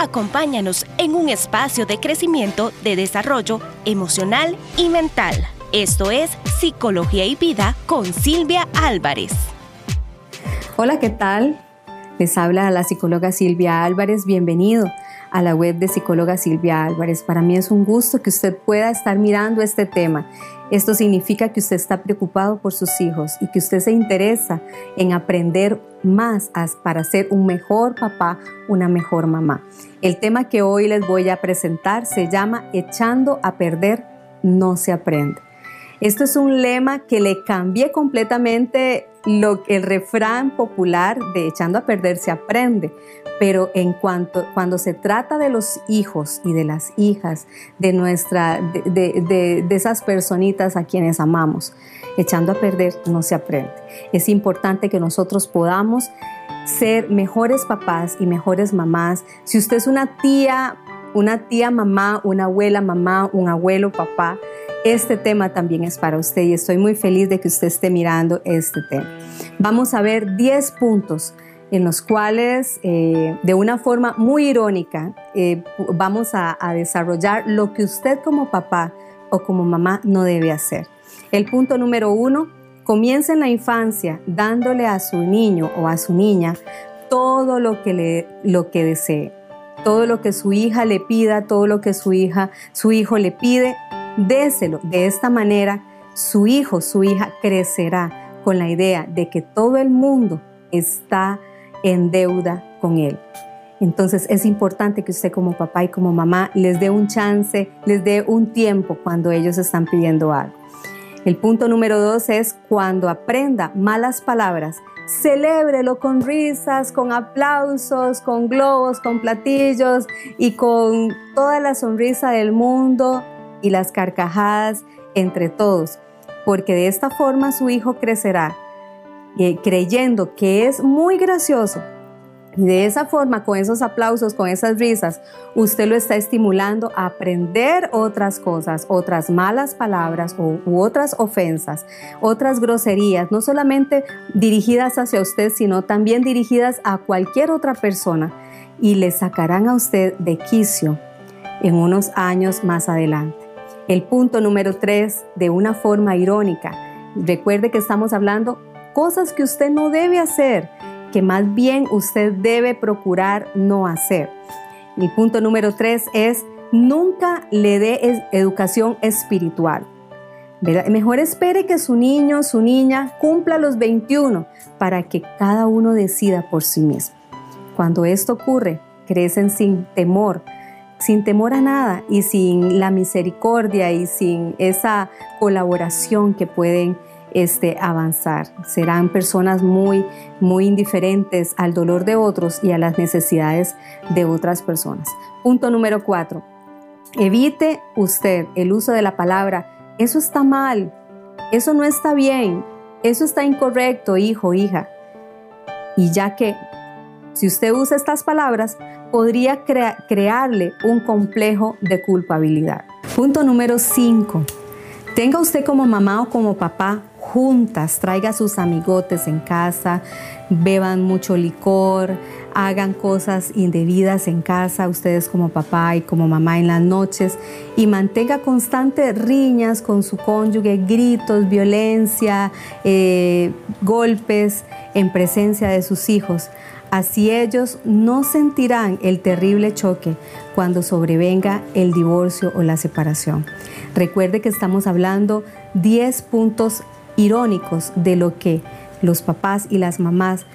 Acompáñanos en un espacio de crecimiento, de desarrollo emocional y mental. Esto es Psicología y Vida con Silvia Álvarez. Hola, ¿qué tal? Les habla la psicóloga Silvia Álvarez. Bienvenido a la web de psicóloga Silvia Álvarez. Para mí es un gusto que usted pueda estar mirando este tema. Esto significa que usted está preocupado por sus hijos y que usted se interesa en aprender más para ser un mejor papá, una mejor mamá. El tema que hoy les voy a presentar se llama Echando a perder no se aprende. Esto es un lema que le cambié completamente lo, el refrán popular de echando a perder se aprende, pero en cuanto cuando se trata de los hijos y de las hijas de nuestra de, de esas personitas a quienes amamos, echando a perder no se aprende. Es importante que nosotros podamos ser mejores papás y mejores mamás. Si usted es una tía, una tía mamá, una abuela mamá, un abuelo papá, este tema también es para usted y estoy muy feliz de que usted esté mirando este tema. Vamos a ver 10 puntos en los cuales eh, de una forma muy irónica eh, vamos a, desarrollar lo que usted como papá o como mamá no debe hacer. El punto número uno, comienza en la infancia dándole a su niño o a su niña todo lo que, le, lo que desee, todo lo que su hija le pida, todo lo que su hija, su hijo le pide, déselo. De esta manera, su hijo, su hija crecerá con la idea de que todo el mundo está en deuda con él. Entonces es importante que usted como papá y como mamá les dé un chance, les dé un tiempo cuando ellos están pidiendo algo. El punto número dos es cuando aprenda malas palabras, celébrelo con risas, con aplausos, con globos, con platillos y con toda la sonrisa del mundo y las carcajadas entre todos, porque de esta forma su hijo crecerá eh, creyendo que es muy gracioso. Y de esa forma, con esos aplausos, con esas risas, usted lo está estimulando a aprender otras cosas, otras malas palabras u otras ofensas, otras groserías, no solamente dirigidas hacia usted, sino también dirigidas a cualquier otra persona y le sacarán a usted de quicio en unos años más adelante. El punto número tres, de una forma irónica. Recuerde que estamos hablando cosas que usted no debe hacer, que más bien usted debe procurar no hacer. El punto número tres es nunca le dé educación espiritual. Mejor espere que su niño, su niña cumpla los 21 para que cada uno decida por sí mismo. Cuando esto ocurre, crecen sin temor, sin temor a nada y sin la misericordia y sin esa colaboración que pueden este, avanzar. Serán personas muy, muy indiferentes al dolor de otros y a las necesidades de otras personas. Punto número cuatro. Evite usted el uso de la palabra, eso está mal, eso no está bien, eso está incorrecto, hijo, hija. Y ya que si usted usa estas palabras, podría crearle un complejo de culpabilidad. Punto número 5. Tenga usted como mamá o como papá juntas, traiga a sus amigotes en casa, beban mucho licor, hagan cosas indebidas en casa, ustedes como papá y como mamá en las noches, y mantenga constantes riñas con su cónyuge, gritos, violencia, eh, golpes en presencia de sus hijos. Así ellos no sentirán el terrible choque cuando sobrevenga el divorcio o la separación. Recuerde que estamos hablando 10 puntos irónicos de lo que los papás y las mamás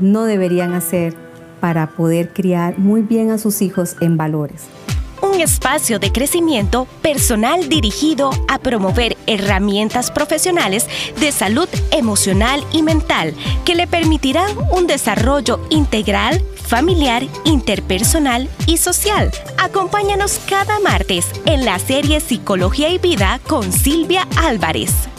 no deberían hacer para poder criar muy bien a sus hijos en valores un espacio de crecimiento personal dirigido a promover herramientas profesionales de salud emocional y mental que le permitirán un desarrollo integral, familiar, interpersonal y social. Acompáñanos cada martes en la serie Psicología y Vida con Silvia Álvarez.